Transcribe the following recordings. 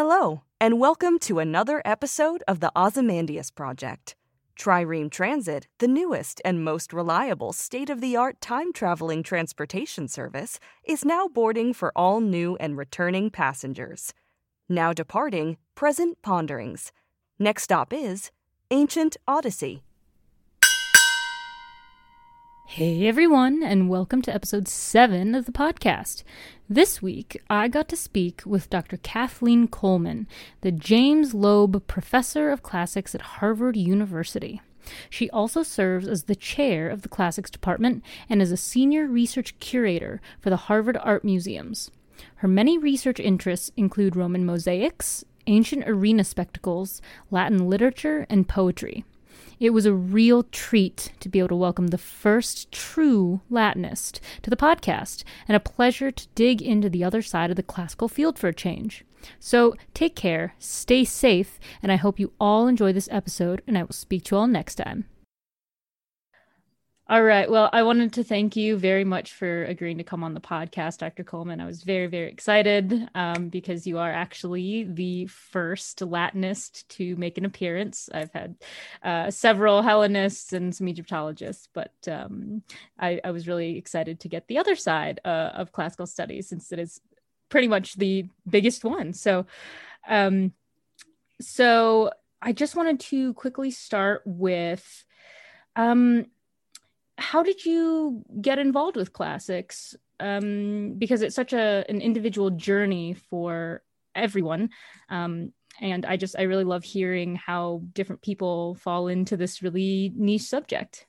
Hello, and welcome to another episode of the Ozymandias Project. Trireme Transit, the newest and most reliable state of the art time traveling transportation service, is now boarding for all new and returning passengers. Now departing, present ponderings. Next stop is Ancient Odyssey. Hey everyone, and welcome to episode 7 of the podcast. This week, I got to speak with Dr. Kathleen Coleman, the James Loeb Professor of Classics at Harvard University. She also serves as the chair of the Classics Department and is a senior research curator for the Harvard Art Museums. Her many research interests include Roman mosaics, ancient arena spectacles, Latin literature, and poetry. It was a real treat to be able to welcome the first true Latinist to the podcast, and a pleasure to dig into the other side of the classical field for a change. So take care, stay safe, and I hope you all enjoy this episode, and I will speak to you all next time. All right. Well, I wanted to thank you very much for agreeing to come on the podcast, Dr. Coleman. I was very, very excited um, because you are actually the first Latinist to make an appearance. I've had uh, several Hellenists and some Egyptologists, but um, I, I, was really excited to get the other side uh, of classical studies since it is pretty much the biggest one. So, um, so I just wanted to quickly start with. Um, how did you get involved with classics? Um, because it's such a an individual journey for everyone. Um, and I just I really love hearing how different people fall into this really niche subject.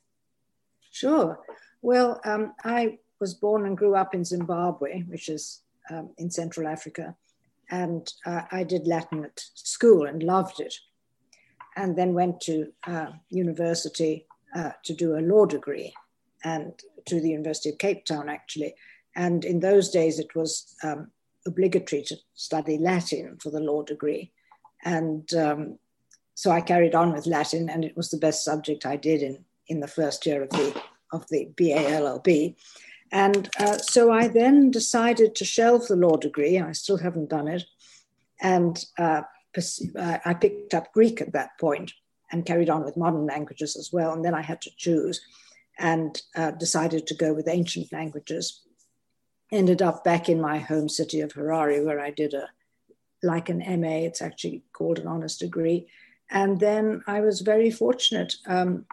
Sure. Well, um, I was born and grew up in Zimbabwe, which is um, in Central Africa, and uh, I did Latin at school and loved it, and then went to uh, university uh, to do a law degree and to the University of Cape Town, actually. And in those days, it was um, obligatory to study Latin for the law degree. And um, so I carried on with Latin, and it was the best subject I did in, in the first year of the, of the BA And uh, so I then decided to shelve the law degree. I still haven't done it. And uh, I picked up Greek at that point and carried on with modern languages as well. And then I had to choose and uh, decided to go with ancient languages. Ended up back in my home city of Harare, where I did a like an MA. It's actually called an honors degree. And then I was very fortunate. Um,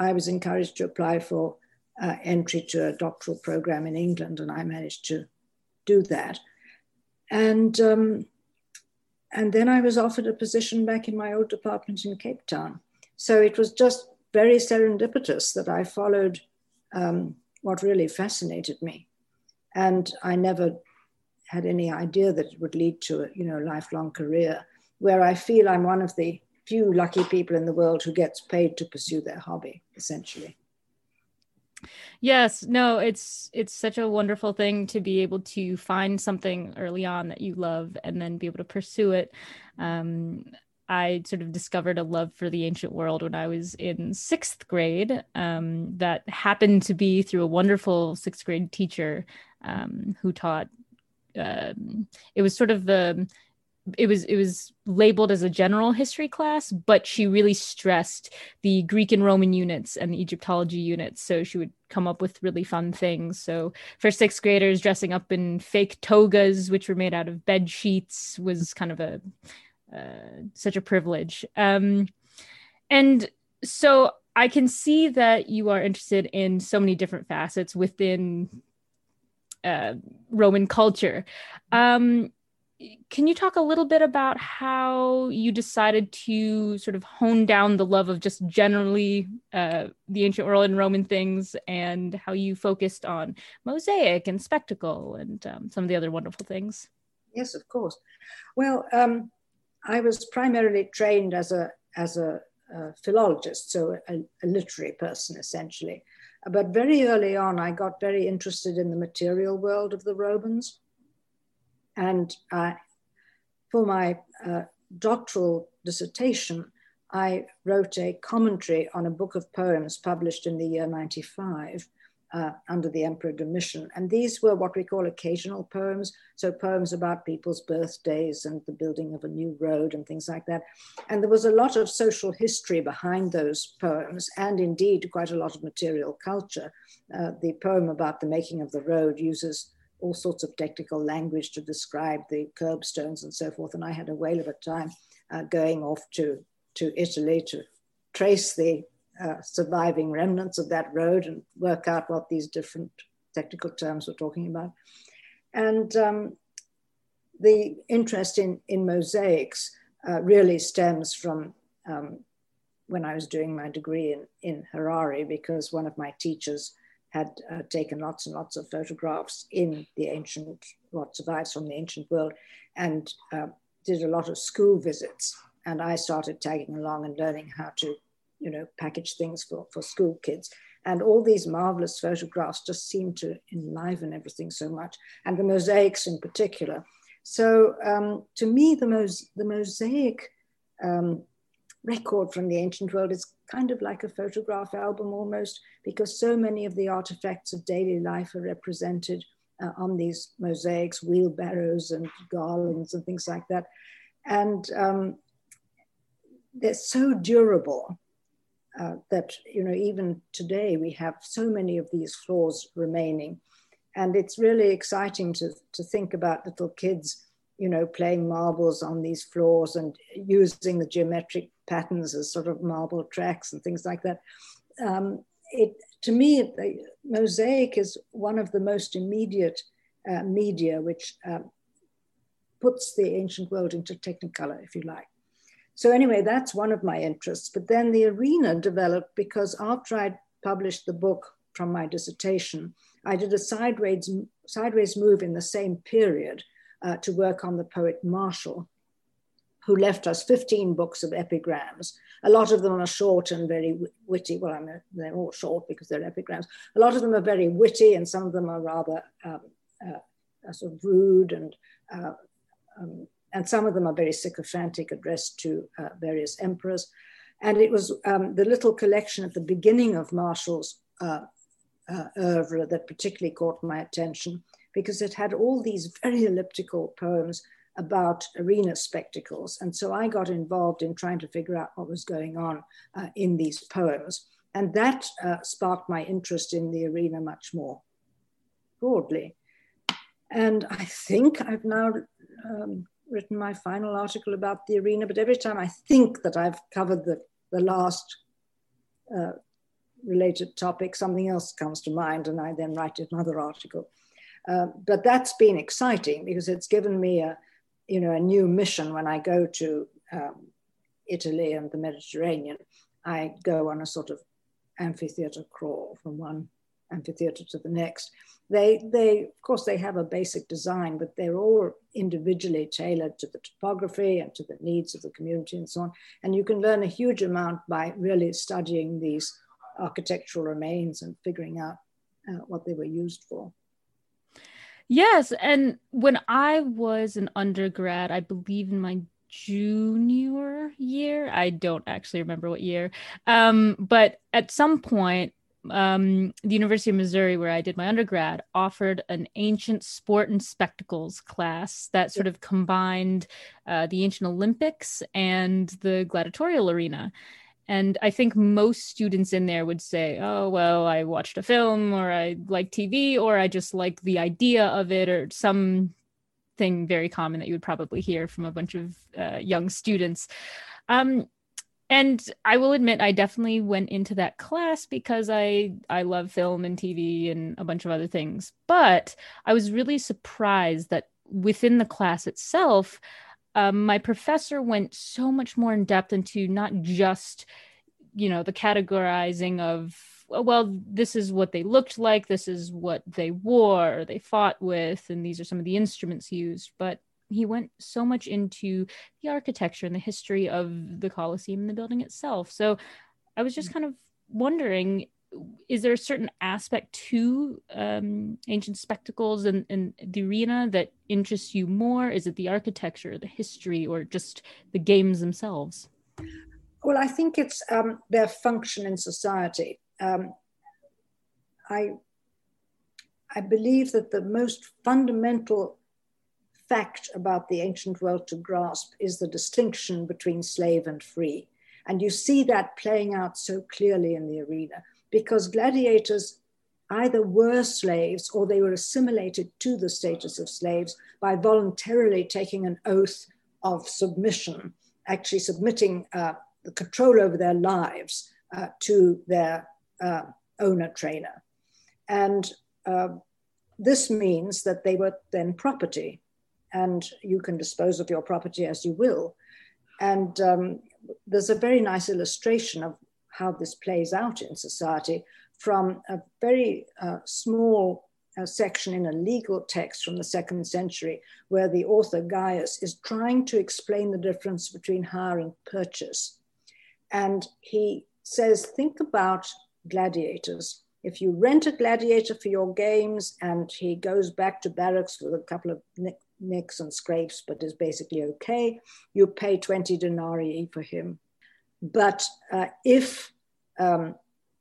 I was encouraged to apply for uh, entry to a doctoral program in England, and I managed to do that. And um, and then I was offered a position back in my old department in Cape Town. So it was just very serendipitous that I followed um, what really fascinated me. And I never had any idea that it would lead to a you know, lifelong career where I feel I'm one of the few lucky people in the world who gets paid to pursue their hobby, essentially. Yes, no, it's it's such a wonderful thing to be able to find something early on that you love and then be able to pursue it. Um, I sort of discovered a love for the ancient world when I was in sixth grade. Um, that happened to be through a wonderful sixth grade teacher um, who taught. Um, it was sort of the it was it was labeled as a general history class but she really stressed the greek and roman units and the egyptology units. So she would come up with really fun things. So for sixth graders dressing up in fake togas which were made out of bed sheets was kind of a uh, such a privilege. Um, and so i can see that you are interested in so many different facets within uh, roman culture. Um, can you talk a little bit about how you decided to sort of hone down the love of just generally uh, the ancient world and Roman things, and how you focused on mosaic and spectacle and um, some of the other wonderful things? Yes, of course. Well, um, I was primarily trained as a as a, a philologist, so a, a literary person essentially. But very early on, I got very interested in the material world of the Romans and uh, for my uh, doctoral dissertation, I wrote a commentary on a book of poems published in the year 95 uh, under the Emperor Domitian. And these were what we call occasional poems. So, poems about people's birthdays and the building of a new road and things like that. And there was a lot of social history behind those poems, and indeed quite a lot of material culture. Uh, the poem about the making of the road uses all sorts of technical language to describe the curbstones and so forth. And I had a whale of a time uh, going off to, to Italy to trace the uh, surviving remnants of that road and work out what these different technical terms were talking about. And um, the interest in, in mosaics uh, really stems from um, when I was doing my degree in, in Harare, because one of my teachers had uh, taken lots and lots of photographs in the ancient, what survives from the ancient world, and uh, did a lot of school visits. And I started tagging along and learning how to, you know, package things for, for school kids. And all these marvelous photographs just seemed to enliven everything so much, and the mosaics in particular. So um, to me, the, mos- the mosaic um, record from the ancient world is kind of like a photograph album almost, because so many of the artifacts of daily life are represented uh, on these mosaics, wheelbarrows and garlands and things like that. And um, they're so durable uh, that, you know, even today we have so many of these floors remaining. And it's really exciting to, to think about little kids you know, playing marbles on these floors and using the geometric patterns as sort of marble tracks and things like that. Um, it, to me, the mosaic is one of the most immediate uh, media which um, puts the ancient world into technicolor, if you like. So anyway, that's one of my interests. But then the arena developed because after I'd published the book from my dissertation, I did a sideways, sideways move in the same period uh, to work on the poet Martial, who left us 15 books of epigrams. A lot of them are short and very witty. Well, I mean, they're all short because they're epigrams. A lot of them are very witty, and some of them are rather um, uh, sort of rude, and uh, um, and some of them are very sycophantic, addressed to uh, various emperors. And it was um, the little collection at the beginning of Martial's uh, uh, oeuvre that particularly caught my attention because it had all these very elliptical poems about arena spectacles. And so I got involved in trying to figure out what was going on uh, in these poems. And that uh, sparked my interest in the arena much more broadly. And I think I've now um, written my final article about the arena, but every time I think that I've covered the, the last uh, related topic, something else comes to mind, and I then write another article. Uh, but that's been exciting because it's given me a, you know, a new mission when I go to um, Italy and the Mediterranean. I go on a sort of amphitheater crawl from one amphitheater to the next. They, they, of course, they have a basic design, but they're all individually tailored to the topography and to the needs of the community and so on. And you can learn a huge amount by really studying these architectural remains and figuring out uh, what they were used for. Yes. And when I was an undergrad, I believe in my junior year, I don't actually remember what year, um, but at some point, um, the University of Missouri, where I did my undergrad, offered an ancient sport and spectacles class that sort of combined uh, the ancient Olympics and the gladiatorial arena. And I think most students in there would say, oh, well, I watched a film or I like TV or I just like the idea of it or some thing very common that you would probably hear from a bunch of uh, young students. Um, and I will admit, I definitely went into that class because I I love film and TV and a bunch of other things. But I was really surprised that within the class itself, um, my professor went so much more in depth into not just you know the categorizing of well this is what they looked like this is what they wore or they fought with and these are some of the instruments used but he went so much into the architecture and the history of the Colosseum and the building itself. So I was just mm. kind of wondering is there a certain aspect to um, ancient spectacles and, and the arena that interests you more? Is it the architecture, the history, or just the games themselves? Well, I think it's um, their function in society. Um, I I believe that the most fundamental fact about the ancient world to grasp is the distinction between slave and free. And you see that playing out so clearly in the arena because gladiators either were slaves or they were assimilated to the status of slaves by voluntarily taking an oath of submission, actually submitting uh, the control over their lives uh, to their uh, owner trainer. And uh, this means that they were then property and you can dispose of your property as you will. And um, there's a very nice illustration of how this plays out in society from a very uh, small uh, section in a legal text from the second century, where the author Gaius is trying to explain the difference between hire and purchase. And he says, think about gladiators. If you rent a gladiator for your games and he goes back to barracks with a couple of nicks and scrapes, but is basically okay, you pay 20 denarii for him. But uh, if um,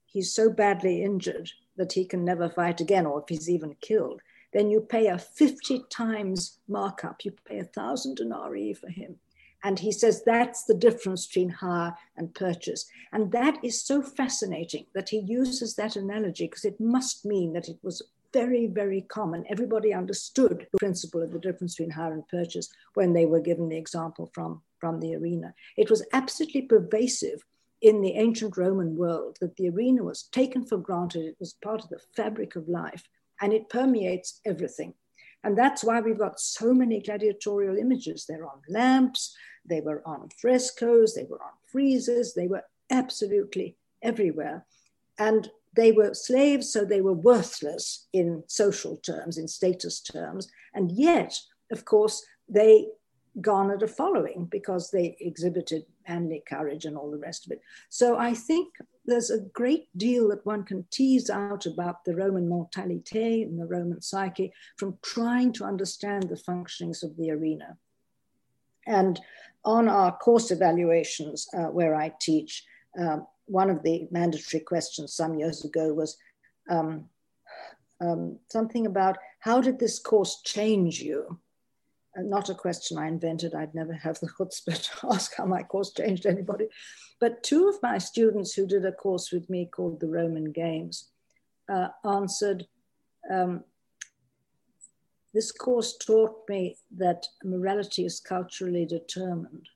he's so badly injured that he can never fight again, or if he's even killed, then you pay a 50 times markup. You pay a thousand denarii for him. And he says that's the difference between hire and purchase. And that is so fascinating that he uses that analogy because it must mean that it was very, very common. Everybody understood the principle of the difference between hire and purchase when they were given the example from, from the arena. It was absolutely pervasive in the ancient Roman world that the arena was taken for granted. It was part of the fabric of life and it permeates everything. And that's why we've got so many gladiatorial images. They're on lamps, they were on frescoes, they were on friezes, they were absolutely everywhere. And they were slaves, so they were worthless in social terms, in status terms. And yet, of course, they garnered a following because they exhibited manly courage and all the rest of it. So I think there's a great deal that one can tease out about the Roman mentalité and the Roman psyche from trying to understand the functionings of the arena. And on our course evaluations, uh, where I teach, uh, one of the mandatory questions some years ago was um, um, something about how did this course change you? Not a question I invented. I'd never have the chutzpah to ask how my course changed anybody. But two of my students who did a course with me called the Roman Games uh, answered, um, this course taught me that morality is culturally determined.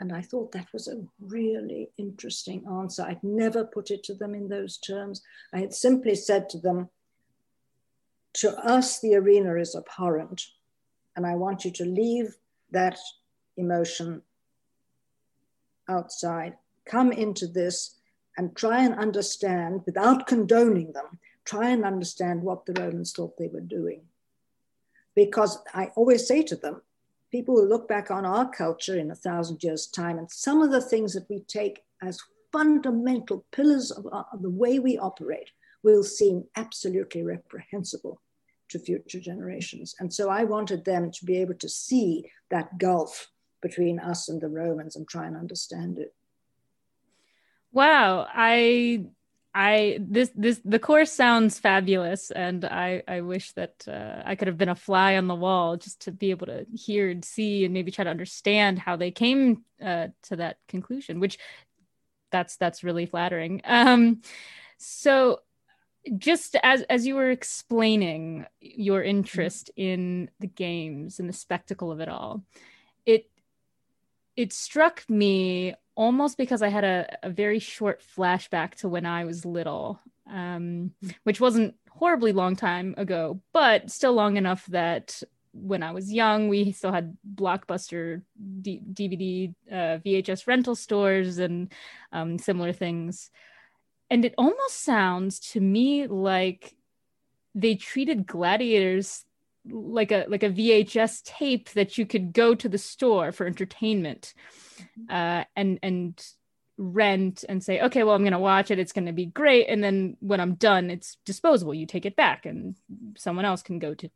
And I thought that was a really interesting answer. I'd never put it to them in those terms. I had simply said to them, To us, the arena is abhorrent. And I want you to leave that emotion outside, come into this and try and understand, without condoning them, try and understand what the Romans thought they were doing. Because I always say to them, people will look back on our culture in a thousand years' time, and some of the things that we take as fundamental pillars of, our, of the way we operate will seem absolutely reprehensible to future generations. And so I wanted them to be able to see that gulf between us and the Romans and try and understand it. Wow, I I this this the course sounds fabulous, and I I wish that uh, I could have been a fly on the wall just to be able to hear and see and maybe try to understand how they came uh, to that conclusion. Which that's that's really flattering. Um, so just as as you were explaining your interest in the games and the spectacle of it all, it it struck me almost because I had a, a very short flashback to when I was little, um, which wasn't horribly long time ago, but still long enough that when I was young, we still had blockbuster D- DVD, uh, VHS rental stores, and um, similar things. And it almost sounds to me like they treated gladiators like a like a VHS tape that you could go to the store for entertainment, mm-hmm. uh, and and rent and say, okay, well, I'm going to watch it. It's going to be great. And then when I'm done, it's disposable. You take it back, and someone else can go to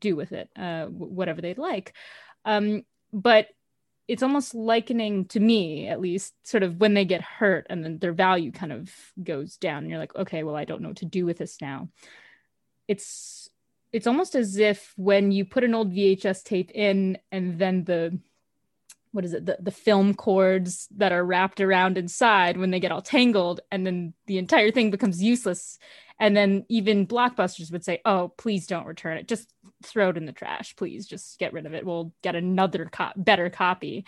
do with it uh, whatever they'd like. Um, but it's almost likening to me, at least, sort of when they get hurt and then their value kind of goes down. And you're like, okay, well, I don't know what to do with this now. It's it's almost as if when you put an old VHS tape in and then the what is it the, the film cords that are wrapped around inside when they get all tangled and then the entire thing becomes useless and then even blockbusters would say oh please don't return it just throw it in the trash please just get rid of it we'll get another co- better copy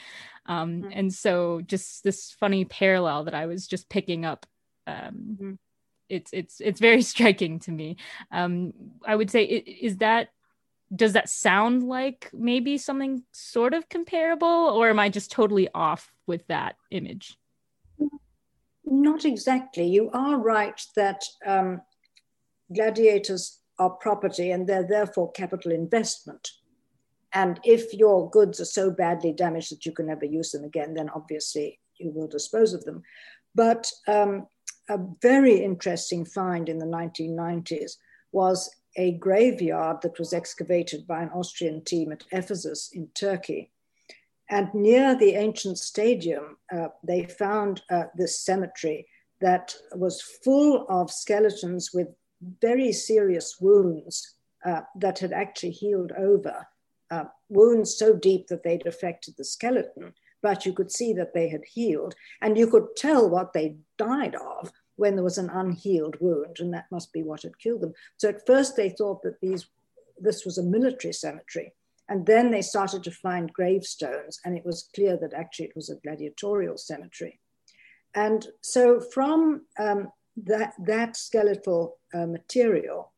um, mm-hmm. and so just this funny parallel that i was just picking up um, mm-hmm it's it's it's very striking to me. Um, I would say is that does that sound like maybe something sort of comparable, or am I just totally off with that image? Not exactly. You are right that um, gladiators are property and they're therefore capital investment. And if your goods are so badly damaged that you can never use them again, then obviously you will dispose of them. But um, a very interesting find in the 1990s was a graveyard that was excavated by an Austrian team at Ephesus in Turkey. And near the ancient stadium, uh, they found uh, this cemetery that was full of skeletons with very serious wounds uh, that had actually healed over, uh, wounds so deep that they'd affected the skeleton, but you could see that they had healed. And you could tell what they died of when there was an unhealed wound, and that must be what had killed them. So at first they thought that these, this was a military cemetery. And then they started to find gravestones, and it was clear that actually it was a gladiatorial cemetery. And so from um, that, that skeletal uh, material,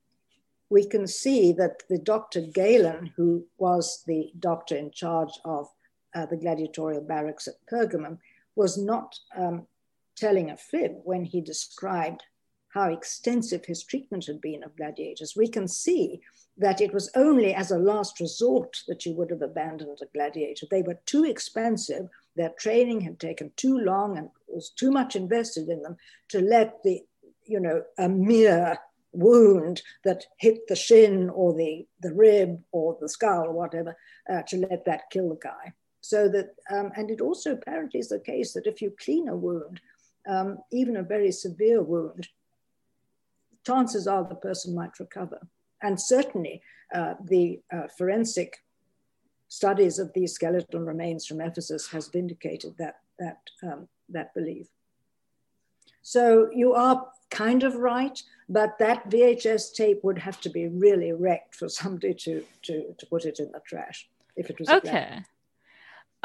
we can see that the Dr. Galen, who was the doctor in charge of uh, the gladiatorial barracks at Pergamum, was not um, telling a fib when he described how extensive his treatment had been of gladiators. We can see that it was only as a last resort that you would have abandoned a gladiator. They were too expensive, their training had taken too long and was too much invested in them to let the, you know, a mere wound that hit the shin or the, the rib or the skull or whatever, uh, to let that kill the guy. So that, um, and it also apparently is the case that if you clean a wound, um, even a very severe wound, chances are the person might recover. And certainly uh, the uh, forensic studies of these skeletal remains from Ephesus has vindicated that, that, um, that belief. So you are kind of right, but that VHS tape would have to be really wrecked for somebody to, to, to put it in the trash if it was okay.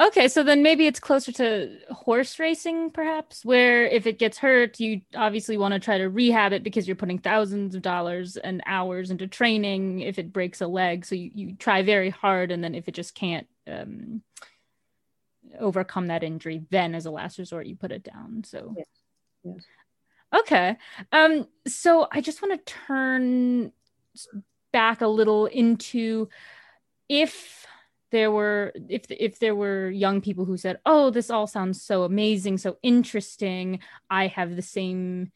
Okay, so then maybe it's closer to horse racing, perhaps, where if it gets hurt, you obviously want to try to rehab it because you're putting thousands of dollars and hours into training if it breaks a leg. So you, you try very hard, and then if it just can't um, overcome that injury, then as a last resort, you put it down. So, yes. Yes. Okay. Um, so I just want to turn back a little into if there were if if there were young people who said oh this all sounds so amazing so interesting i have the same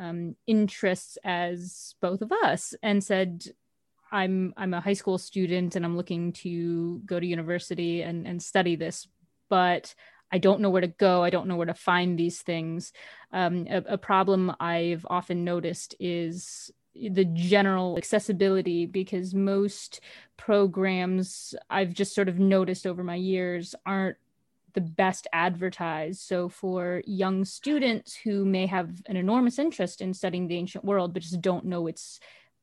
um, interests as both of us and said i'm i'm a high school student and i'm looking to go to university and and study this but I don't know where to go. I don't know where to find these things. Um, a, a problem I've often noticed is the general accessibility because most programs I've just sort of noticed over my years aren't the best advertised. So, for young students who may have an enormous interest in studying the ancient world, but just don't know it's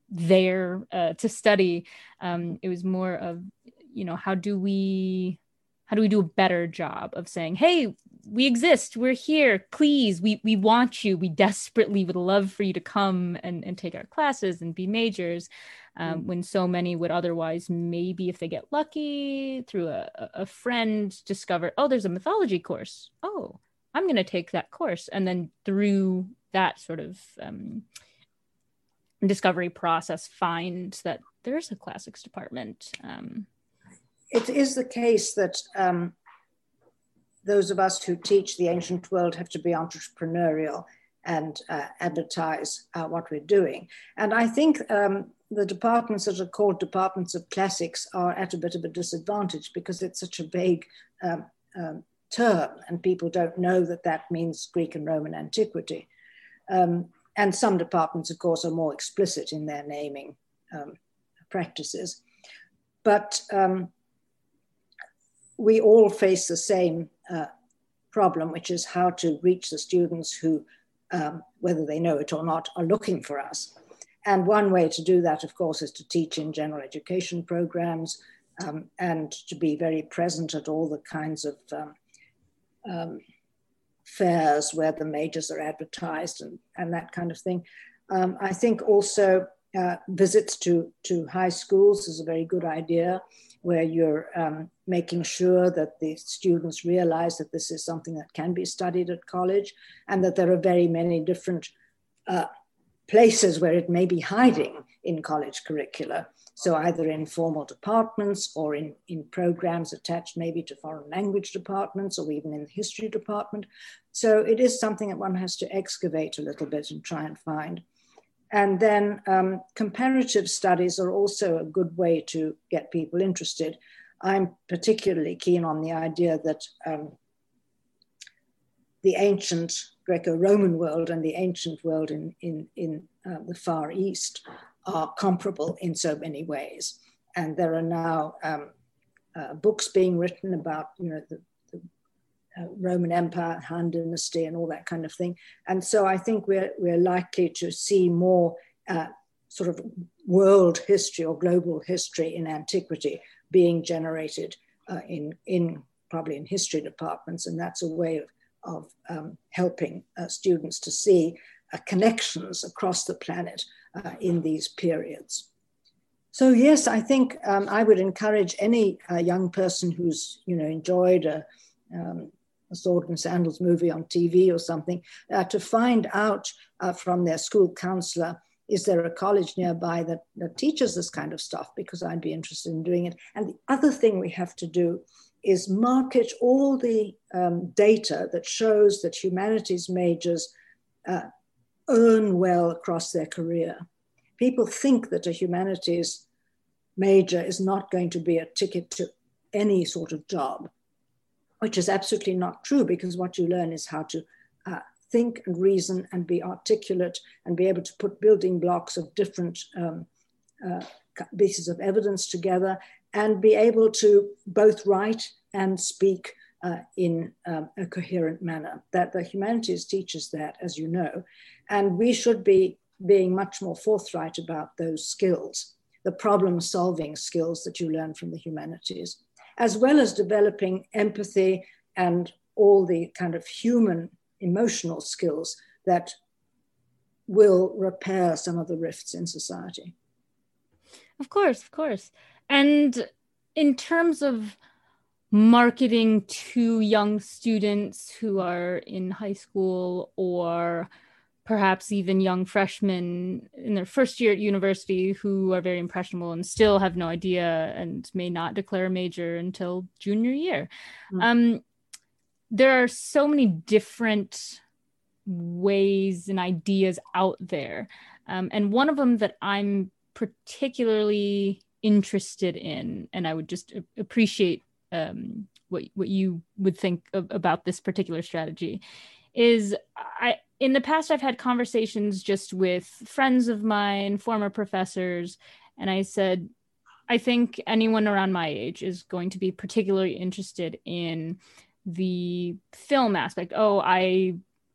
there uh, to study, um, it was more of, you know, how do we how do we do a better job of saying hey we exist. We're here. Please we we want you. We desperately would love for you to come and, and take our classes and be majors. Um, mm when so many would otherwise maybe if they get lucky through a, a friend discover oh there's a mythology course. Oh i'm going to take that course. And then through that sort of um, discovery process find that there's a classics department um, it is the case that um, those of us who teach the ancient world have to be entrepreneurial and uh, advertise uh, what we're doing. And I think um, the departments that are called departments of classics are at a bit of a disadvantage because it's such a vague um, um, term and people don't know that that means Greek and Roman antiquity. Um, and some departments, of course, are more explicit in their naming um, practices. But um, we all face the same uh, problem, which is how to reach the students who, um, whether they know it or not, are looking for us. And one way to do that, of course, is to teach in general education programs um, and to be very present at all the kinds of um, um fairs where the majors are advertised and, and that kind of thing. Um, I think also uh, visits to, to high schools is a very good idea where you're um, making sure that the students realize that this is something that can be studied at college and that there are very many different uh, places where it may be hiding in college curricula. So either in formal departments or in, in programs attached maybe to foreign language departments or even in the history department. So it is something that one has to excavate a little bit and try and find. And then um, comparative studies are also a good way to get people interested. I'm particularly keen on the idea that um, the ancient Greco-Roman world and the ancient world in, in, in uh, the Far East are comparable in so many ways. And there are now um, uh, books being written about you know, the, uh, Roman Empire, Han Dynasty, and all that kind of thing. And so I think we're, we're likely to see more uh, sort of world history or global history in antiquity being generated uh, in, in probably in history departments. And that's a way of, of um, helping uh, students to see uh, connections across the planet uh, in these periods. So yes, I think um, I would encourage any young person who's you know enjoyed a, um, a sword and sandals movie on TV or something, uh, to find out uh, from their school counselor, is there a college nearby that, that teaches this kind of stuff? Because I'd be interested in doing it. And the other thing we have to do is market all the um, data that shows that humanities majors uh, earn well across their career. People think that a humanities major is not going to be a ticket to any sort of job which is absolutely not true because what you learn is how to uh, think and reason and be articulate and be able to put building blocks of different um, uh, pieces of evidence together and be able to both write and speak uh, in um, a coherent manner. That the humanities teaches that, as you know, and we should be being much more forthright about those skills, the problem solving skills that you learn from the humanities as well as developing empathy and all the kind of human emotional skills that will repair some of the rifts in society. Of course, of course. And in terms of marketing to young students who are in high school or perhaps even young freshmen in their first year at university who are very impressionable and still have no idea and may not declare a major until junior year. Mm-hmm. Um, there are so many different ways and ideas out there. Um, and one of them that I'm particularly interested in, and I would just appreciate um, what what you would think of, about this particular strategy. Is I in the past I've had conversations just with friends of mine, former professors, and I said I think anyone around my age is going to be particularly interested in the film aspect. Oh, I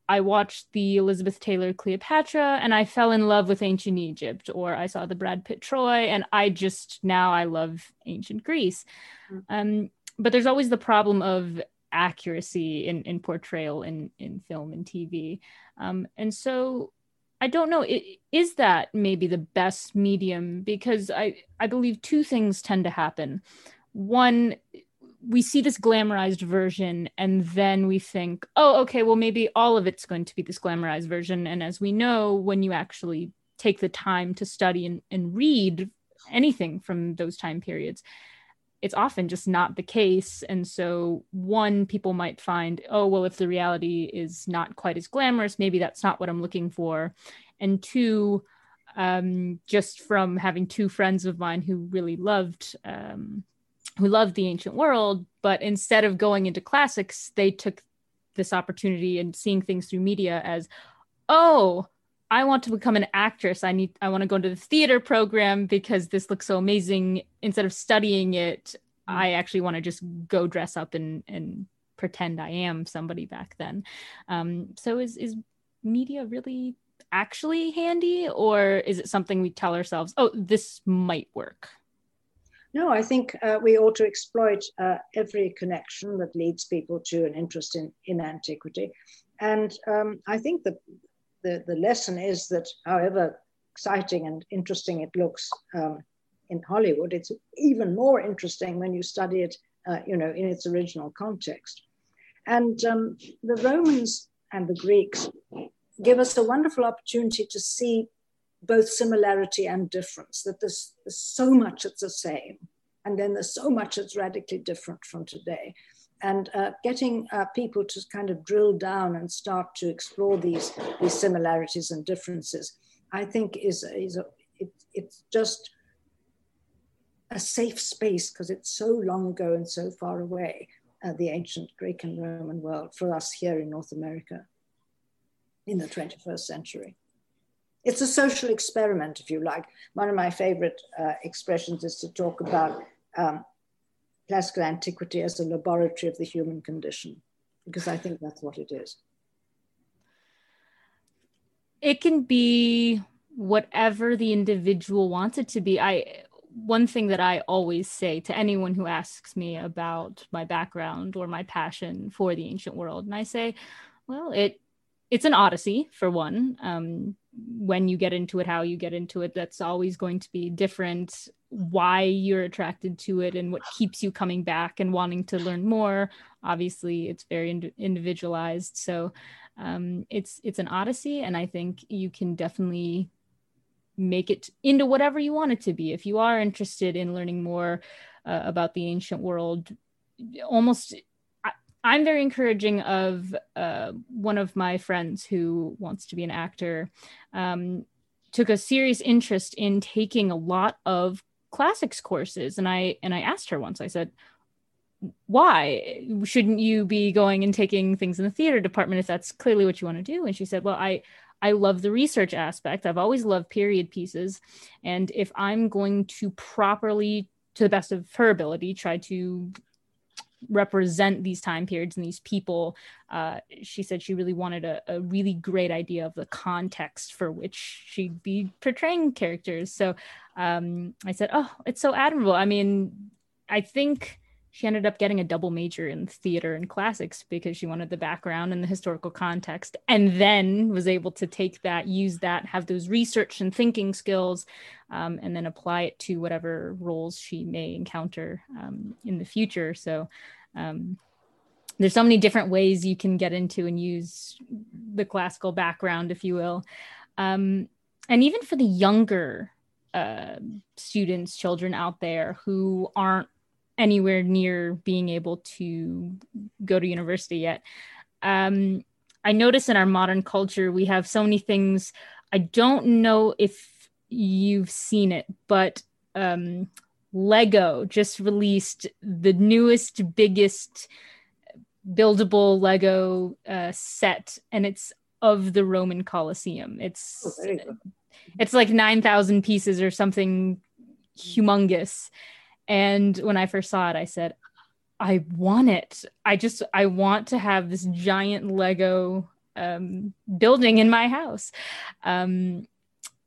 I watched the Elizabeth Taylor Cleopatra and I fell in love with ancient Egypt, or I saw the Brad Pitt Troy and I just now I love ancient Greece. Mm-hmm. Um, but there's always the problem of accuracy in, in portrayal in, in film and TV. Um, and so I don't know, is that maybe the best medium? Because I, I believe two things tend to happen. One, we see this glamorized version and then we think oh okay well maybe all of it's going to be this glamorized version. And as we know when you actually take the time to study and, and read anything from those time periods it's often just not the case. And so one people might find oh well if the reality is not quite as glamorous maybe that's not what i'm looking for. And two um, just from having two friends of mine who really loved um, who loved the ancient world, but instead of going into classics, they took this opportunity and seeing things through media as, oh, I want to become an actress. I need I want to go into the theater program because this looks so amazing. Instead of studying it, mm-hmm. I actually want to just go dress up and and pretend I am somebody back then. Um, so is is media really actually handy, or is it something we tell ourselves, oh, this might work? No, I think uh, we ought to exploit uh, every connection that leads people to an interest in, in antiquity. And um, I think that the, the lesson is that however exciting and interesting it looks um, in Hollywood, it's even more interesting when you study it, uh, you know, in its original context. And um, the Romans and the Greeks give us a wonderful opportunity to see both similarity and difference, that there's, there's so much that's the same, and then there's so much that's radically different from today. And uh, getting uh, people to kind of drill down and start to explore these, these similarities and differences, I think is, is a, it, it's just a safe space because it's so long ago and so far away, uh, the ancient Greek and Roman world, for us here in North America in the 21st century. It's a social experiment, if you like. One of my favorite uh, expressions is to talk about um, classical antiquity as a laboratory of the human condition, because I think that's what it is. It can be whatever the individual wants it to be. I one thing that I always say to anyone who asks me about my background or my passion for the ancient world, and I say, well, it it's an odyssey for one. Um, when you get into it, how you get into it, that's always going to be different. Why you're attracted to it and what keeps you coming back and wanting to learn more. Obviously, it's very ind- individualized. So um, it's it's an odyssey, and I think you can definitely make it into whatever you want it to be. If you are interested in learning more uh, about the ancient world, almost I'm very encouraging of uh, one of my friends who wants to be an actor. Um, took a serious interest in taking a lot of classics courses, and I and I asked her once. I said, "Why shouldn't you be going and taking things in the theater department if that's clearly what you want to do?" And she said, "Well, I." I love the research aspect. I've always loved period pieces. And if I'm going to properly, to the best of her ability, try to represent these time periods and these people. Uh, she said she really wanted a, a, really great idea of the context for which she'd be portraying characters. So um, I said, Oh, it's so admirable. I mean, I think she ended up getting a double major in theater and classics because she wanted the background and the historical context and then was able to take that use that have those research and thinking skills um, and then apply it to whatever roles she may encounter um, in the future. So um, there's so many different ways you can get into and use the classical background if you will. Um, and even for the younger uh, students children out there who aren't anywhere near being able to go to university yet. Um, I notice in our modern culture, we have so many things. I don't know if you've seen it, but um, Lego just released the newest, biggest buildable Lego uh, set, and it's of the Roman Colosseum. It's oh, it's like nine thousand pieces or something humongous. And when I first saw it, I said, I want it. I just I want to have this giant Lego um, building in my house. Um,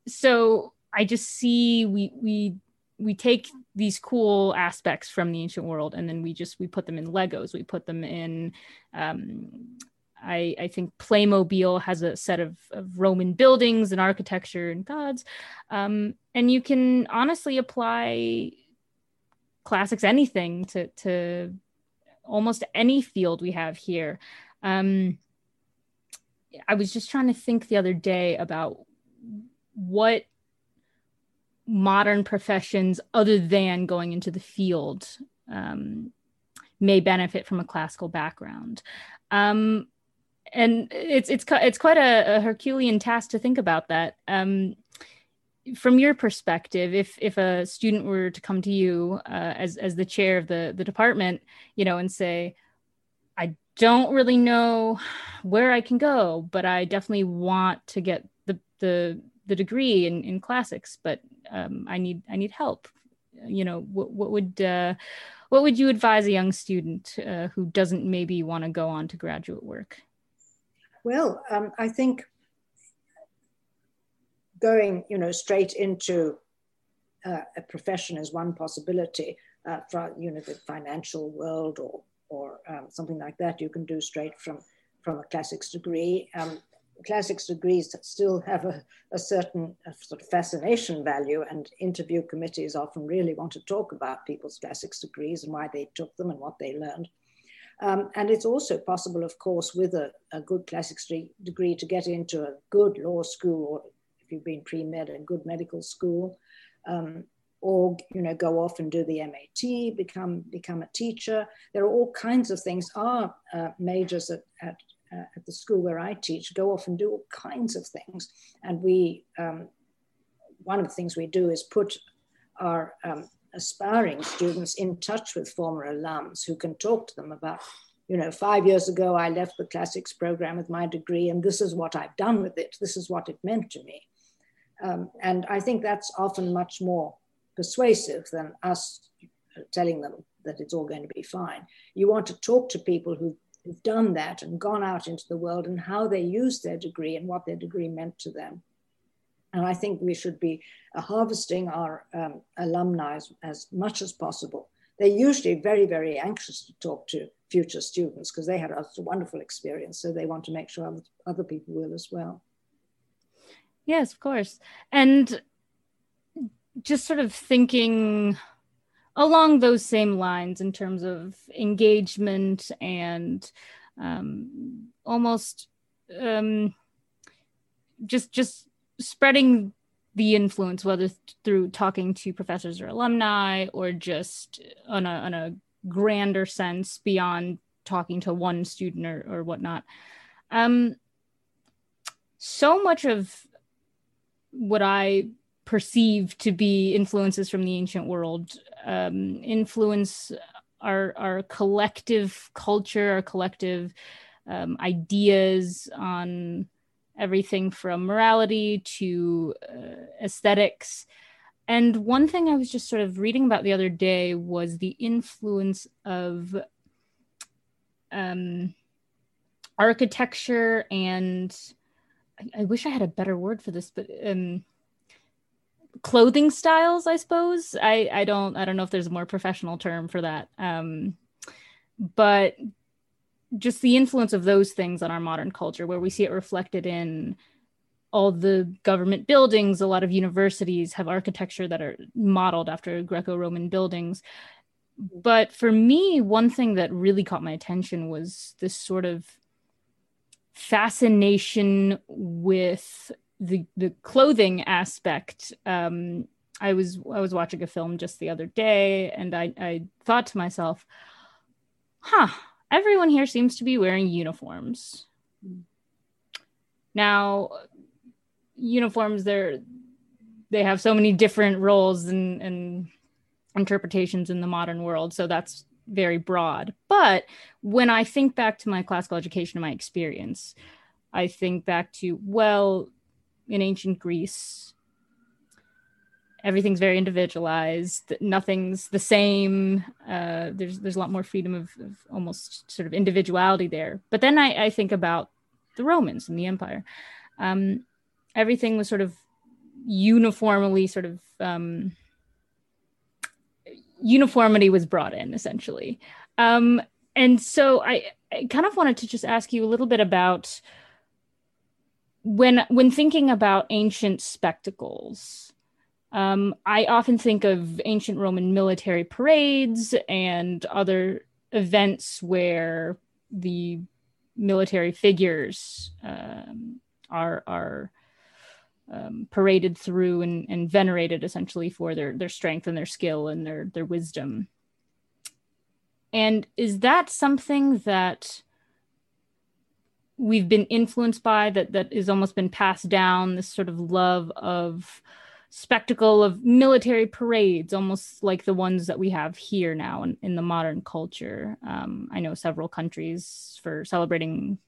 so I just see we we we take these cool aspects from the ancient world and then we just we put them in legos we put them in um, I, I think playmobil has a set of, of roman buildings and architecture and gods um, and you can honestly apply classics anything to to almost any field we have here um, i was just trying to think the other day about what modern professions other than going into the field um, may benefit from a classical background. Um, and it's it's it's quite a, a, Herculean task to think about that. Um, from your perspective, if if a student were to come to you uh, as as the chair of the the department, you know, and say, "I don't really know where I can go, but I definitely want to get the the the degree in, in classics, but um, I need I need help. You know, what what would uh, what would you advise a young student uh, who doesn't maybe want to go on to graduate work? Well, um, I think going you know straight into uh, a profession is one possibility uh, for you know the financial world or or um, something like that. You can do straight from from a classics degree. Um, classics degrees still have a, a certain sort of fascination value, and interview committees often really want to talk about people's classics degrees and why they took them and what they learned. Um, and it's also possible, of course, with a, a good classics degree to get into a good law school, or if you've been pre-med, a good medical school, um, or you know go off and do the MAT, become become a teacher. There are all kinds of things. Our uh, majors at, at uh, at the school where I teach go off and do all kinds of things. And we, um, one of the things we do is put our um, aspiring students in touch with former alums who can talk to them about, you know, five years ago I left the classics program with my degree, and this is what I've done with it. This is what it meant to me. Um, and I think that's often much more persuasive than us telling them that it's all going to be fine. You want to talk to people who who've done that and gone out into the world and how they used their degree and what their degree meant to them. And I think we should be harvesting our um, alumni as, as much as possible. They're usually very, very anxious to talk to future students because they had a wonderful experience. So they want to make sure other people will as well. Yes, of course. And just sort of thinking along those same lines in terms of engagement and um, almost um, just just spreading the influence, whether through talking to professors or alumni, or just on a on a grander sense beyond talking to one student or, or whatnot. Um, so much of what I perceive to be influences from the ancient world um, influence our our collective culture, our collective um, ideas on everything from morality to uh, aesthetics. And one thing I was just sort of reading about the other day was the influence of um, architecture and I, wish I had a better word for this, but um, clothing styles i suppose. I i don't i don't know if there's a more professional term for that. Um but just the influence of those things on our modern culture where we see it reflected in all the government buildings a lot of universities have architecture that are modeled after greco-roman buildings. But for me one thing that really caught my attention was this sort of fascination with the the clothing aspect um i was i was watching a film just the other day and i i thought to myself huh everyone here seems to be wearing uniforms now uniforms they're they have so many different roles and and interpretations in the modern world. So that's very broad. But when I think back to my classical education and my experience, I think back to, well, in ancient Greece, everything's very individualized nothing's the same uh, there's there's a lot more freedom of, of, almost sort of individuality there but then I, I think about the romans and the empire um, everything was sort of uniformly sort of um, uniformity was brought in essentially. Um, and so I, I kind of wanted to just ask you a little bit about when when thinking about ancient spectacles um, I often think of ancient Roman military parades and other events where the military figures um, are are um, paraded through and, and venerated essentially for their their strength and their skill and their their wisdom. And is that something that we've been influenced by that that has almost been passed down this sort of love of spectacle of military parades, almost like the ones that we have here now in, in the modern culture. Um, I know several countries for celebrating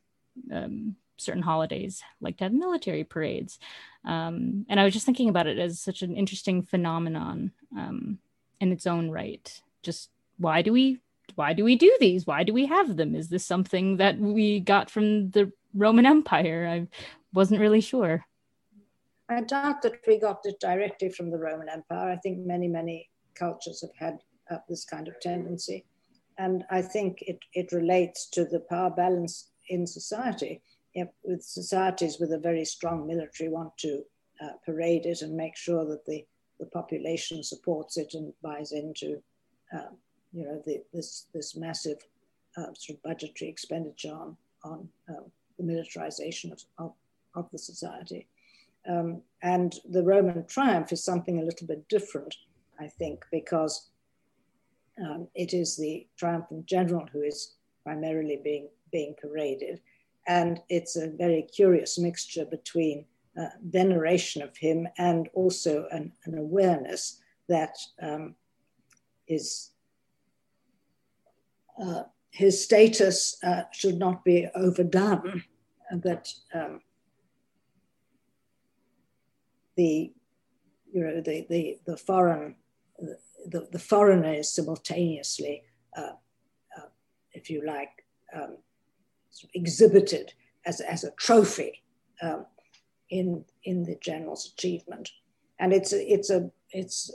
um, certain holidays like to have military parades. Um, and I was just thinking about it as such an interesting phenomenon um, in its own right. Just why do we why do we do these? Why do we have them? Is this something that we got from the Roman Empire? I wasn't really sure. I doubt that we got it directly from the Roman Empire. I think many, many cultures have had uh, this kind of tendency. And I think it, it relates to the power balance in society. With societies with a very strong military want to uh, parade it and make sure that the, the population supports it and buys into uh, you know, the, this, this massive uh, sort of budgetary expenditure on, on uh, the militarization of, of, of the society. Um, and the Roman triumph is something a little bit different, I think, because um, it is the triumphant general who is primarily being, being paraded. And it's a very curious mixture between uh, veneration of him and also an, an awareness that um, his, uh, his status uh, should not be overdone, that um, the you know the the, the foreign the, the foreigner is simultaneously uh, uh, if you like um, exhibited as, as a trophy um, in in the general's achievement. And it's a, it's a it's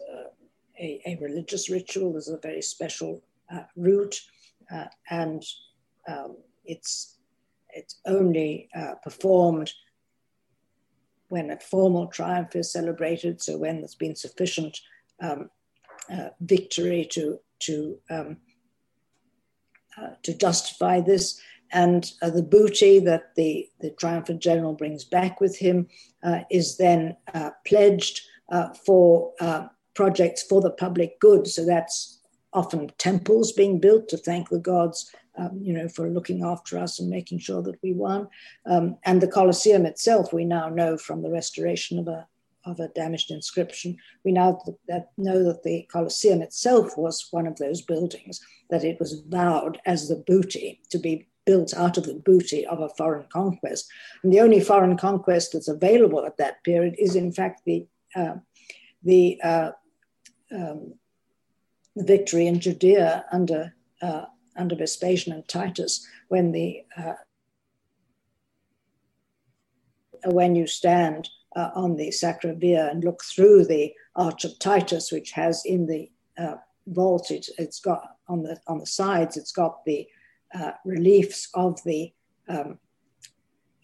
a, a, religious ritual. There's a very special uh, route uh, and um, it's it's only uh, performed when a formal triumph is celebrated, so when there's been sufficient um, uh, victory to to um, uh, to justify this, and uh, the booty that the the triumphant general brings back with him uh, is then uh, pledged uh, for projects for the public good. So that's often temples being built to thank the gods um, you know, for looking after us and making sure that we won. Um, and the Colosseum itself, we now know from the restoration of a of a damaged inscription, we now know that the Colosseum itself was one of those buildings that it was vowed as the booty to be built out of the booty of a foreign conquest. And the only foreign conquest that's available at that period is, in fact, the uh, the uh, um, victory in Judea under uh, under Vespasian and Titus when the uh, when you stand uh, on the Sacra Via and look through the Arch of Titus, which has in the uh, vault, it, has got on the on the sides, it's got the uh, reliefs of the um,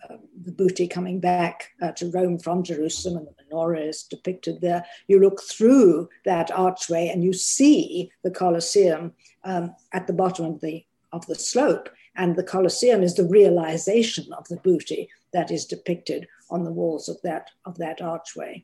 uh, the booty coming back uh, to Rome from Jerusalem, and the menorah is depicted there. You look through that archway and you see the Colosseum um, at the bottom of the of the slope, and the Colosseum is the realization of the booty that is depicted on the walls of that of that archway.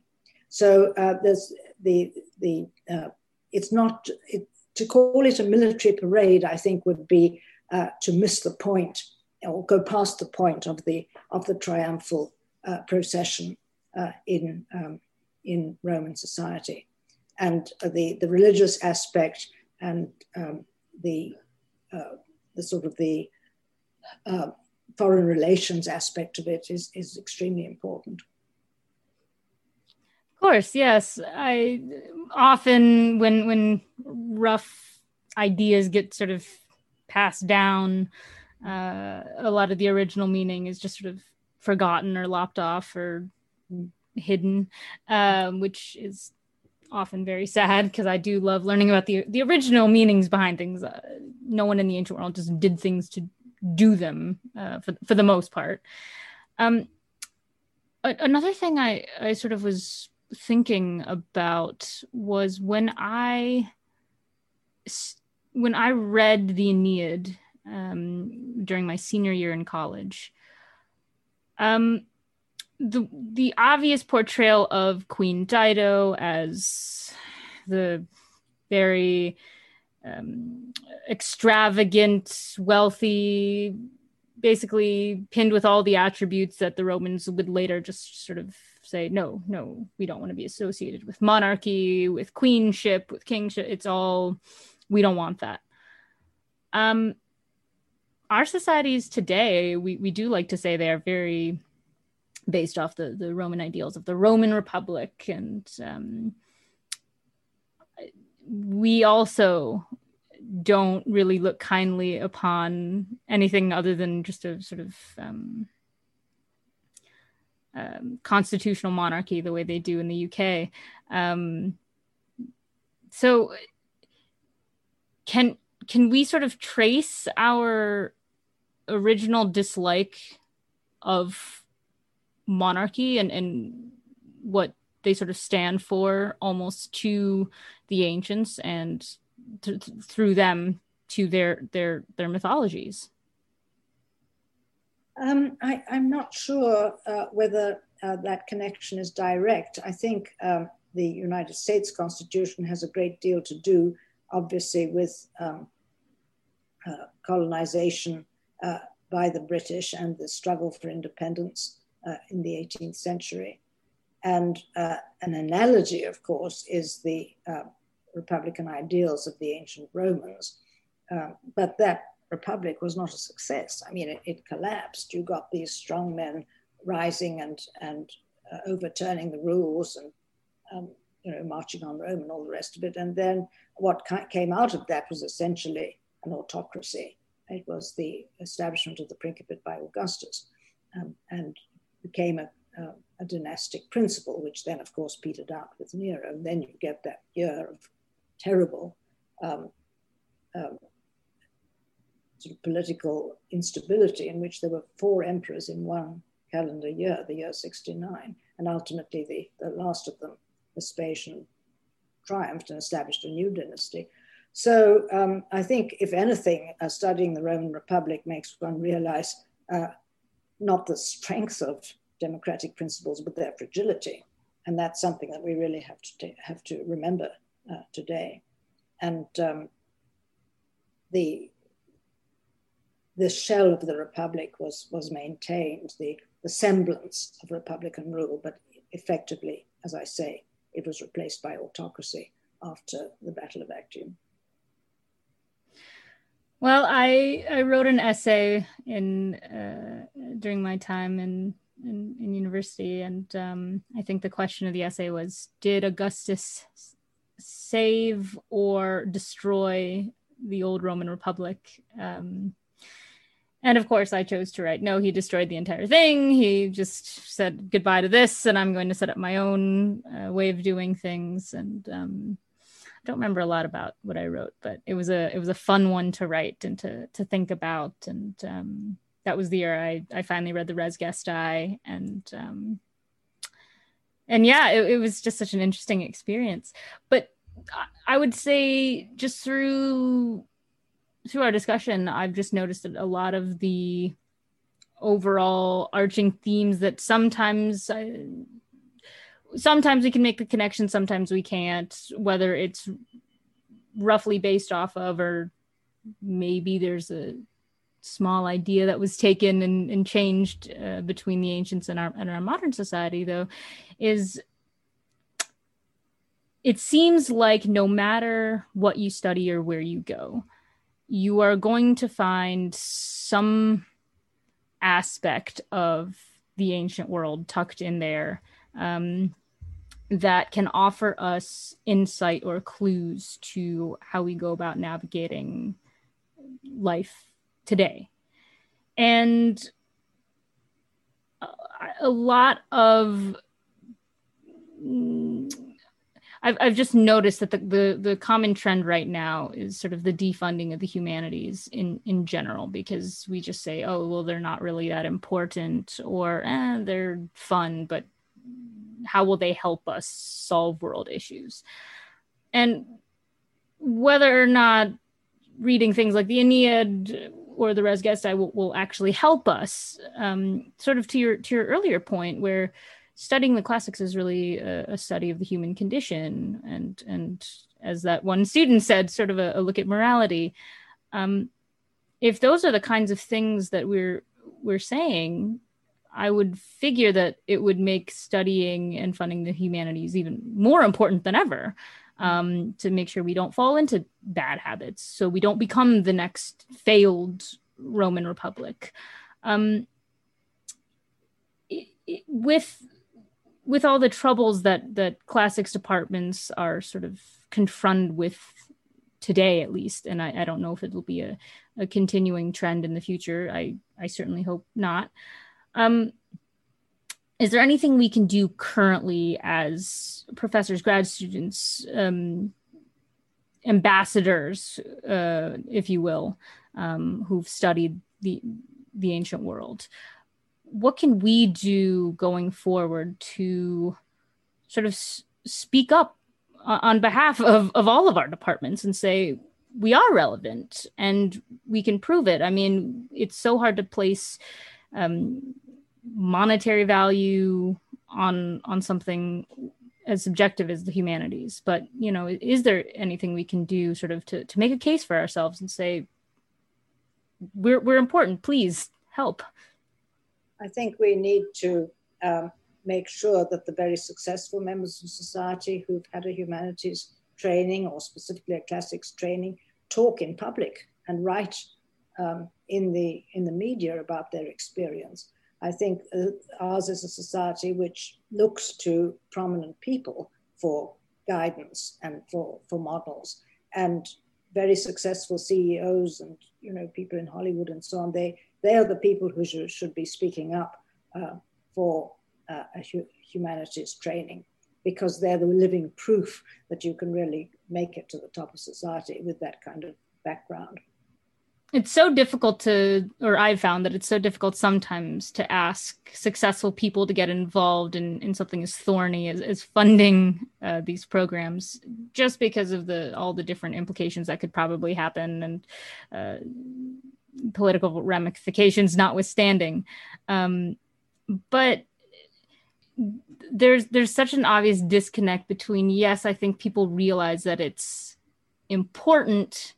So uh, there's the the uh, it's not it, to call it a military parade. I think would be uh, to miss the point or go past the point of the of the triumphal uh, procession uh, in um, in Roman society. and the, the religious aspect and um, the, uh, the sort of the uh, foreign relations aspect of it is, is extremely important. Of course, yes. I often when when rough ideas get sort of passed down, uh, a lot of the original meaning is just sort of forgotten or lopped off or hidden, um, which is often very sad because I do love learning about the the original meanings behind things. Uh, no one in the ancient world just did things to do them uh, for for the most part. Um, another thing I I sort of was thinking about was when I when I read the Aeneid um, during my senior year in college. Um, the the obvious portrayal of Queen Dido as the very um, extravagant, wealthy, basically pinned with all the attributes that the Romans would later just sort of say, no, no, we don't want to be associated with monarchy, with queenship, with kingship. It's all, we don't want that. Um, our societies today, we, we do like to say they are very based off the, the Roman ideals of the Roman Republic. And um, we also don't really look kindly upon anything other than just a sort of um, um, constitutional monarchy the way they do in the UK. Um, so can can we sort of trace our original dislike of monarchy and, and what they sort of stand for almost to the ancients and th- through them to their their their mythologies um, I, am not sure uh, whether uh, that connection is direct. I think um, the United States Constitution has a great deal to do, obviously, with um, uh, colonization uh, by the British and the struggle for independence uh, in the 18th century. And uh, an analogy, of course, is the Republican ideals of the ancient Romans. but that republic was not a success. I mean, it, it collapsed. You got these strong men rising and, and uh, overturning the rules and um, you know, marching on Rome and all the rest of it. And then what came out of that was essentially an autocracy. It was the establishment of the Principate by Augustus um, and became a, a, a, dynastic principle, which then, of course, petered out with Nero. And then you get that year of terrible um, um, sort of political instability in which there were four emperors in one calendar year, the year 69, and ultimately the, the last of them, Vespasian, triumphed and established a new dynasty. So um, I think, if anything, uh, studying the Roman Republic makes one realize uh, not the strength of democratic principles, but their fragility. And that's something that we really have to, have to remember uh, today. And um, the the shell of the republic was, was maintained, the, the semblance of republican rule, but effectively, as I say, it was replaced by autocracy after the Battle of Actium. Well, I, I wrote an essay in uh, during my time in, in, in university, and um, I think the question of the essay was: Did Augustus save or destroy the old Roman Republic? Um, and of course, I chose to write, no, he destroyed the entire thing. He just said goodbye to this, and I'm going to set up my own uh, way of doing things. And um, I don't remember a lot about what I wrote, but it was a it was a fun one to write and to to think about. And um, that was the year I I finally read the Res Gestae, and um, and yeah, it, it was just such an interesting experience. But I would say just through through our discussion, I've just noticed that a lot of the overall arching themes that sometimes uh, sometimes we can make the connection, sometimes we can't, whether it's roughly based off of or maybe there's a small idea that was taken and, and changed uh, between the ancients and our and our modern society though is it seems like no matter what you study or where you go, you are going to find some aspect of the ancient world tucked in there um, that can offer us insight or clues to how we go about navigating life today. And a lot of I've, I've just noticed that the, the, the common trend right now is sort of the defunding of the humanities in in general because we just say oh well they're not really that important or eh, they're fun but how will they help us solve world issues? And whether or not reading things like the Aeneid or the Res Gestae will, will actually help us um, sort of to your to your earlier point where studying the classics is really a, a, study of the human condition and and as that one student said sort of a, a look at morality. Um, if those are the kinds of things that we're we're saying i would figure that it would make studying and funding the humanities even more important than ever um, to make sure we don't fall into bad habits so we don't become the next failed roman republic. Um, with with all the troubles that that classics departments are sort of confronted with today at least and i, I don't know if it will be a, a continuing trend in the future. I i certainly hope not. Um is there anything we can do currently as professors grad students um ambassadors uh if you will um who've studied the the ancient world what can we do going forward to sort of s- speak up on behalf of, of all of our departments and say we are relevant and we can prove it. I mean it's so hard to place um, monetary value on on something as subjective as the humanities. But you know is there anything we can do sort of to, to make a case for ourselves and say we're, we're important. Please help I think we need to um, make sure that the very successful members of society who've had a humanities training or specifically a classics training talk in public and write um, in the in the media about their experience. I think uh, ours is a society which looks to prominent people for guidance and for, for models. And very successful CEOs and you know people in Hollywood and so on, they they are the people who should, should be speaking up uh, for uh, hu- humanities training because they're the living proof that you can really make it to the top of society with that kind of background. It's so difficult to, or I've found that it's so difficult sometimes to ask successful people to get involved in, in something as thorny as, as funding uh, these programs, just because of the all the different implications that could probably happen and uh, political ramifications notwithstanding. Um, but there's there's such an obvious disconnect between yes, I think people realize that it's important,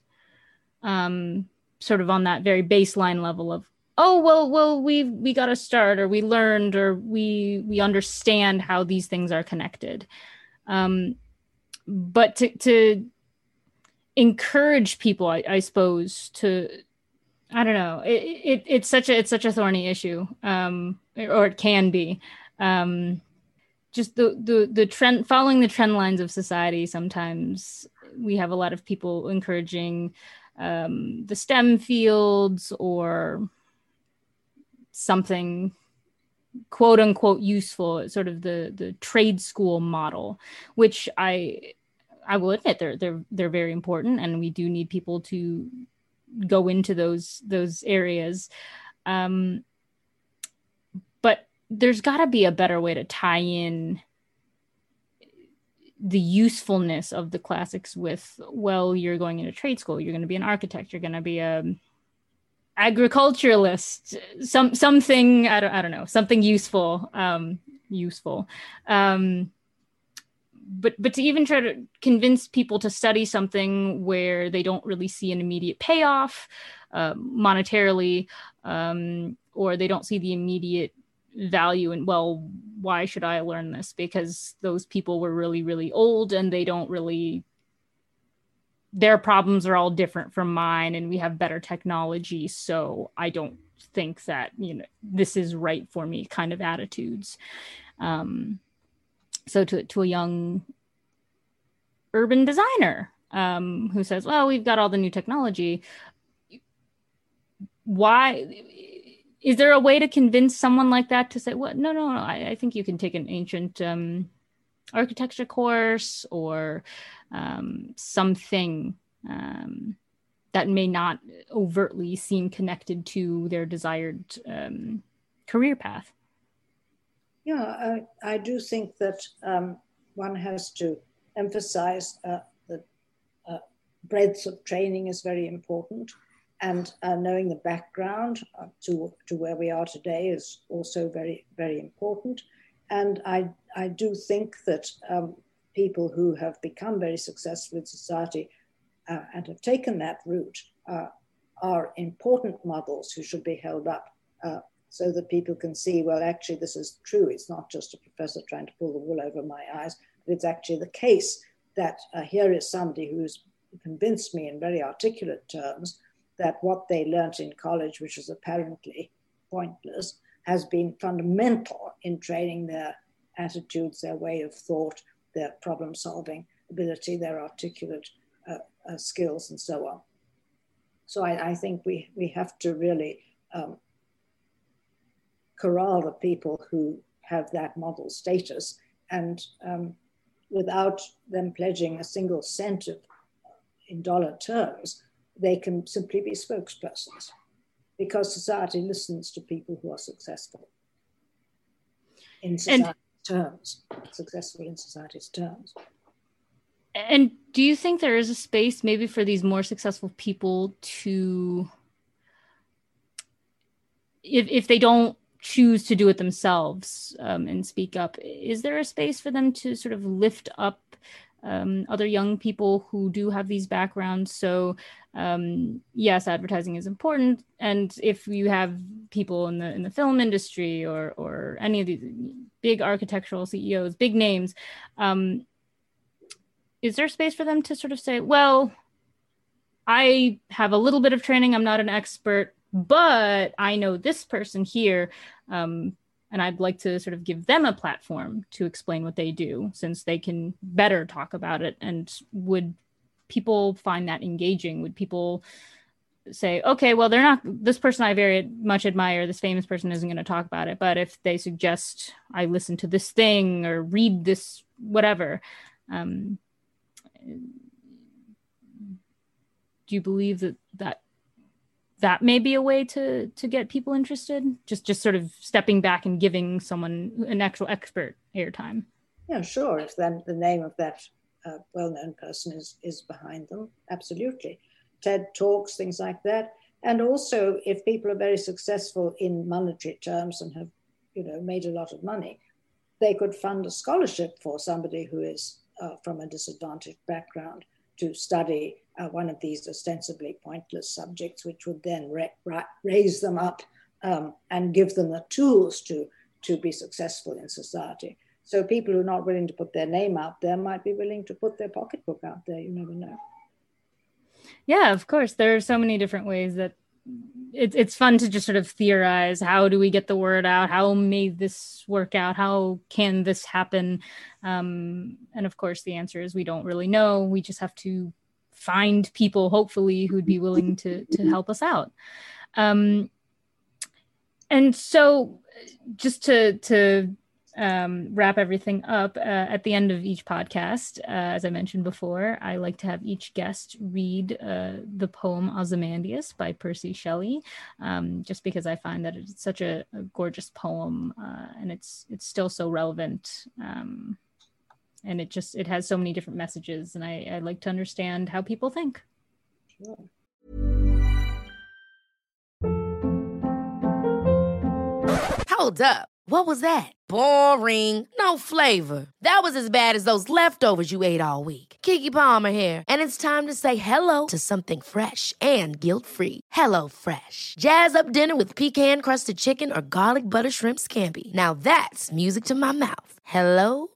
um, sort of on that very baseline level of oh well well we we got to start or we learned or we we understand how these things are connected um but to to encourage people I, I suppose to I don't know. It, it, it's such a it's such a thorny issue, um, or it can be. Um, just the the the trend following the trend lines of society. Sometimes we have a lot of people encouraging um, the STEM fields or something quote unquote useful, sort of the the trade school model, which I I will admit they're they're they're very important, and we do need people to go into those those areas. Um, but there's got to be a better way to tie in the usefulness of the classics with well you're going into trade school you're going to be an architect you're going to be a agriculturalist some something I don't, I don't know something useful um useful. Um but but to even try to convince people to study something where they don't really see an immediate payoff uh, monetarily um, or they don't see the immediate value and well why should i learn this? Because those people were really really old and they don't really their problems are all different from mine and we have better technology. So i don't think that you know this is right for me kind of attitudes. Um so to to a young urban designer um who says well we've got all the new technology why is there a way to convince someone like that to say what well, no no no I, I, think you can take an ancient um architecture course or um, something um, that may not overtly seem connected to their desired um, career path. Yeah, I, I do think that um, one has to emphasize uh, the uh, breadth of training is very important, and uh, knowing the background uh, to, to where we are today is also very, very important. And I, I do think that um, people who have become very successful in society uh, and have taken that route uh, are important models who should be held up so that people can see, well, actually, this is true. It's not just a professor trying to pull the wool over my eyes, but it's actually the case that uh, here is somebody who's convinced me in very articulate terms that what they learnt in college, which was apparently pointless, has been fundamental in training their attitudes, their way of thought, their problem solving ability, their articulate uh, uh, skills, and so on. So I, I, think we, we have to really um, corral the people who have that model status and um, without them pledging a single cent of, in dollar terms, they can simply be spokespersons because society listens to people who are successful in society terms, successful in society's terms. And do you think there is a space maybe for these more successful people to, if, if they don't choose to do it themselves um, and speak up, is there a space for them to sort of lift up um, other young people who do have these backgrounds. So um, yes, advertising is important, and if you have people in the in the film industry or or any of these big architectural CEOs, big names, um, is there space for them to sort of say, well, I have a little bit of training, I'm not an expert, but I know this person here. Um, and I'd like to sort of give them a platform to explain what they do since they can better talk about it. And would people find that engaging? Would people say, okay, well, they're not, this person I very much admire, this famous person isn't going to talk about it. But if they suggest I listen to this thing or read this, whatever, um, do you believe that that that may be a way to to get people interested. Just just sort of stepping back and giving someone an actual expert airtime. Yeah sure if then the name of that uh, well-known person is is behind them. Absolutely. Ted talks things like that. And also if people are very successful in monetary terms and have you know made a lot of money they could fund a scholarship for somebody who is uh, from a disadvantaged background to study uh, one of these ostensibly pointless subjects, which would then ra- ra- raise them up um, and give them the tools to, to be successful in society. So people who are not willing to put their name out there might be willing to put their pocketbook out there. You never know. Yeah, of course. There are so many different ways that it's it's fun to just sort of theorize how do we get the word out how may this work out how can this happen um, and of course the answer is we don't really know we just have to find people hopefully who'd be willing to to help us out. Um, and so just to to um, wrap everything up uh, at the end of each podcast uh, as i mentioned before i like to have each guest read uh, the poem ozymandias by percy shelley um, just because i find that it's such a, a gorgeous poem uh, and it's it's still so relevant um, and it just it has so many different messages and I, I like to understand how people think sure. hold up What was that? Boring. No flavor. That was as bad as those leftovers you ate all week. Keke Palmer here, and it's time to say hello to something fresh and guilt-free. Hello Fresh. Jazz up dinner with pecan-crusted chicken or garlic butter shrimp scampi. Now that's music to my mouth. Hello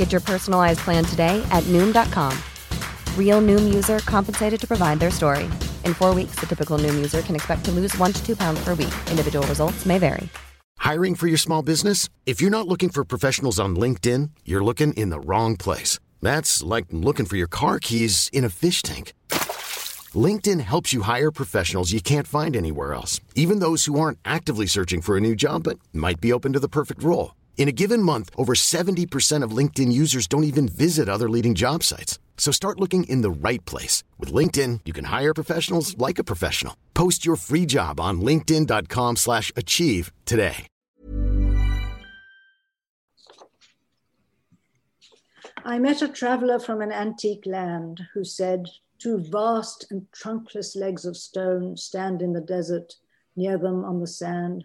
Get your personalized plan today at Noom.com. Real Noom user compensated to provide their story. In four weeks, the typical Noom user can expect to lose one to two pounds per week. Individual results may vary. Hiring for your small business? If you're not looking for professionals on LinkedIn, you're looking in the wrong place. That's like looking for your car keys in a fish tank. LinkedIn helps you hire professionals you can't find anywhere else, even those who aren't actively searching for a new job but might be open to the perfect role. In a given month, over 70% of LinkedIn users don't even visit other leading job sites. So start looking in the right place. With LinkedIn, you can hire professionals like a professional. Post your free job on linkedin.com slash achieve today. I met a traveler from an antique land who said, Two vast and trunkless legs of stone stand in the desert, near them on the sand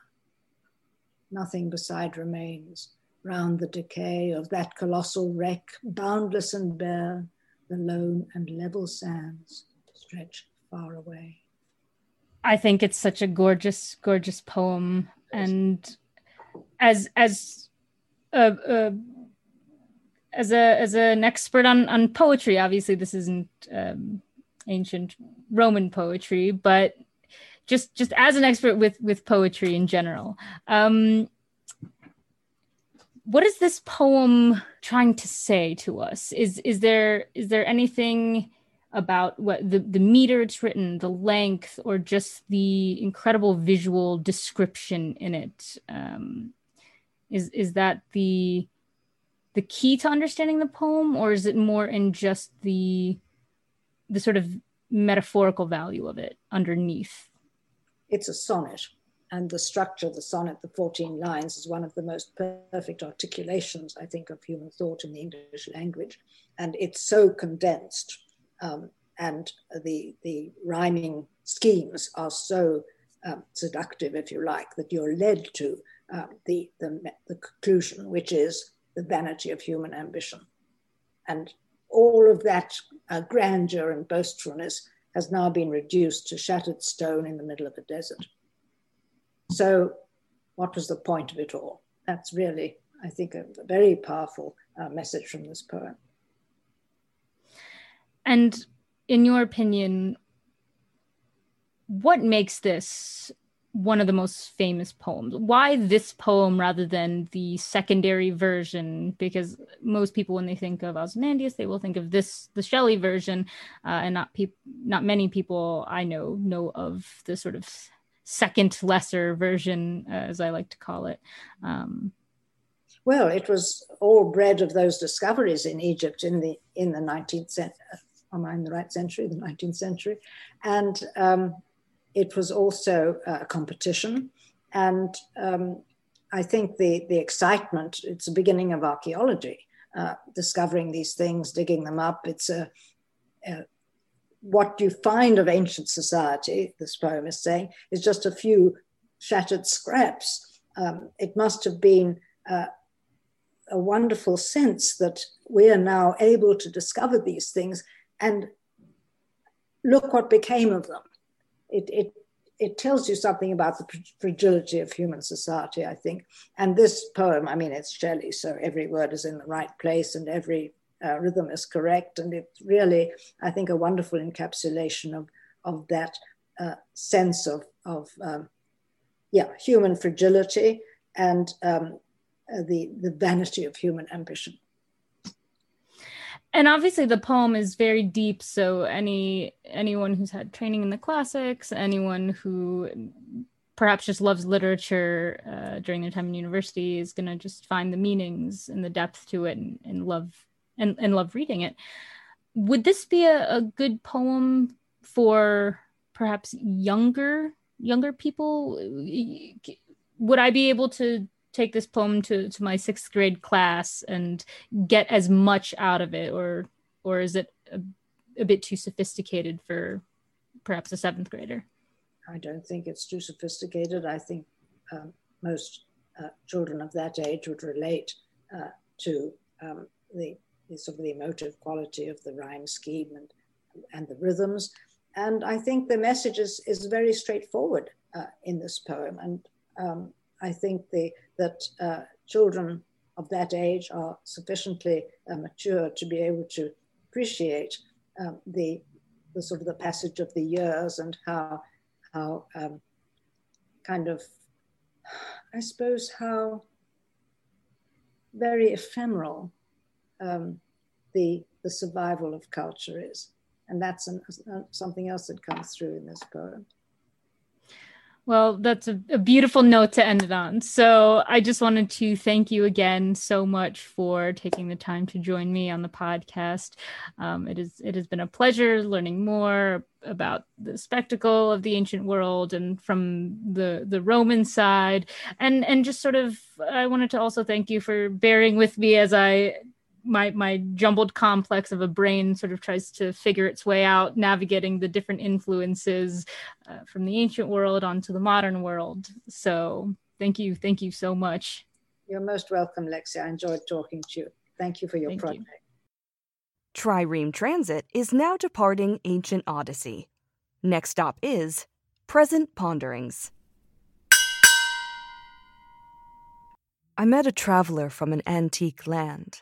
nothing beside remains. Round the decay of that colossal wreck, boundless and bare, the lone and level sands stretch far away. I think it's such a gorgeous, gorgeous poem, and as as a, a as a as an expert on on poetry, obviously this isn't um, ancient Roman poetry, but just just as an expert with with poetry in general um what is this poem trying to say to us? Is is there is there anything about what the, the meter it's written the length or just the incredible visual description in it? Um is is that the the key to understanding the poem or is it more in just the the sort of metaphorical value of it underneath it's a sonnet. And the structure of the sonnet, the 14 lines, is one of the most perfect articulations, I think, of human thought in the English language. And it's so condensed. Um, and the, the rhyming schemes are so um, seductive, if you like, that you're led to um, the, the, the conclusion, which is the vanity of human ambition. And all of that uh, grandeur and boastfulness has now been reduced to shattered stone in the middle of a desert. So, what was the point of it all? That's really, I think, a, very powerful uh, message from this poem. And in your opinion, what makes this one of the most famous poems. Why this poem rather than the secondary version? Because most people, when they think of Ozymandias, they will think of this, the Shelley version, uh, and not people, not many people I know know of the sort of second lesser version, uh, as I like to call it. Um, well, it was all bred of those discoveries in Egypt in the in the 19th century. Am I in the right century? The 19th century, and um, it was also a competition. And um, I think the, the excitement, it's the beginning of archaeology, uh, discovering these things, digging them up. It's a, a, what you find of ancient society, this poem is saying, is just a few shattered scraps. Um, it must have been uh, a wonderful sense that we are now able to discover these things and look what became of them it, it, it tells you something about the fragility of human society, I think. And this poem, I mean, it's Shelley, so every word is in the right place and every uh, rhythm is correct. And it's really, I think, a wonderful encapsulation of, of that uh, sense of, of um, yeah, human fragility and um, uh, the, the vanity of human ambition. And obviously the poem is very deep, so any anyone who's had training in the classics, anyone who perhaps just loves literature uh, during their time in university is going to just find the meanings and the depth to it and, and love and, and love reading it. Would this be a, a good poem for perhaps younger younger people? Would I be able to take this poem to, to my sixth grade class and get as much out of it, or or is it a, a bit too sophisticated for perhaps a seventh grader? I don't think it's too sophisticated. I think um, most uh, children of that age would relate uh, to um, the sort of the emotive quality of the rhyme scheme and, and the rhythms. And I think the message is, is very straightforward uh, in this poem. And um, I think the, that uh, children of that age are sufficiently uh, mature to be able to appreciate um, the, the sort of the passage of the years and how, how um, kind of, I suppose, how very ephemeral um, the, the survival of culture is. And that's an, something else that comes through in this poem. Well, that's a, a, beautiful note to end it on. So I just wanted to thank you again so much for taking the time to join me on the podcast. Um, it is it has been a pleasure learning more about the spectacle of the ancient world and from the the Roman side, and and just sort of I wanted to also thank you for bearing with me as I my my jumbled complex of a brain sort of tries to figure its way out navigating the different influences uh, from the ancient world onto the modern world. So thank you thank you so much. You're most welcome lexi. I enjoyed talking to you. Thank you for your thank project. You. trireme transit is now departing ancient odyssey. Next stop is present ponderings. I met a traveler from an antique land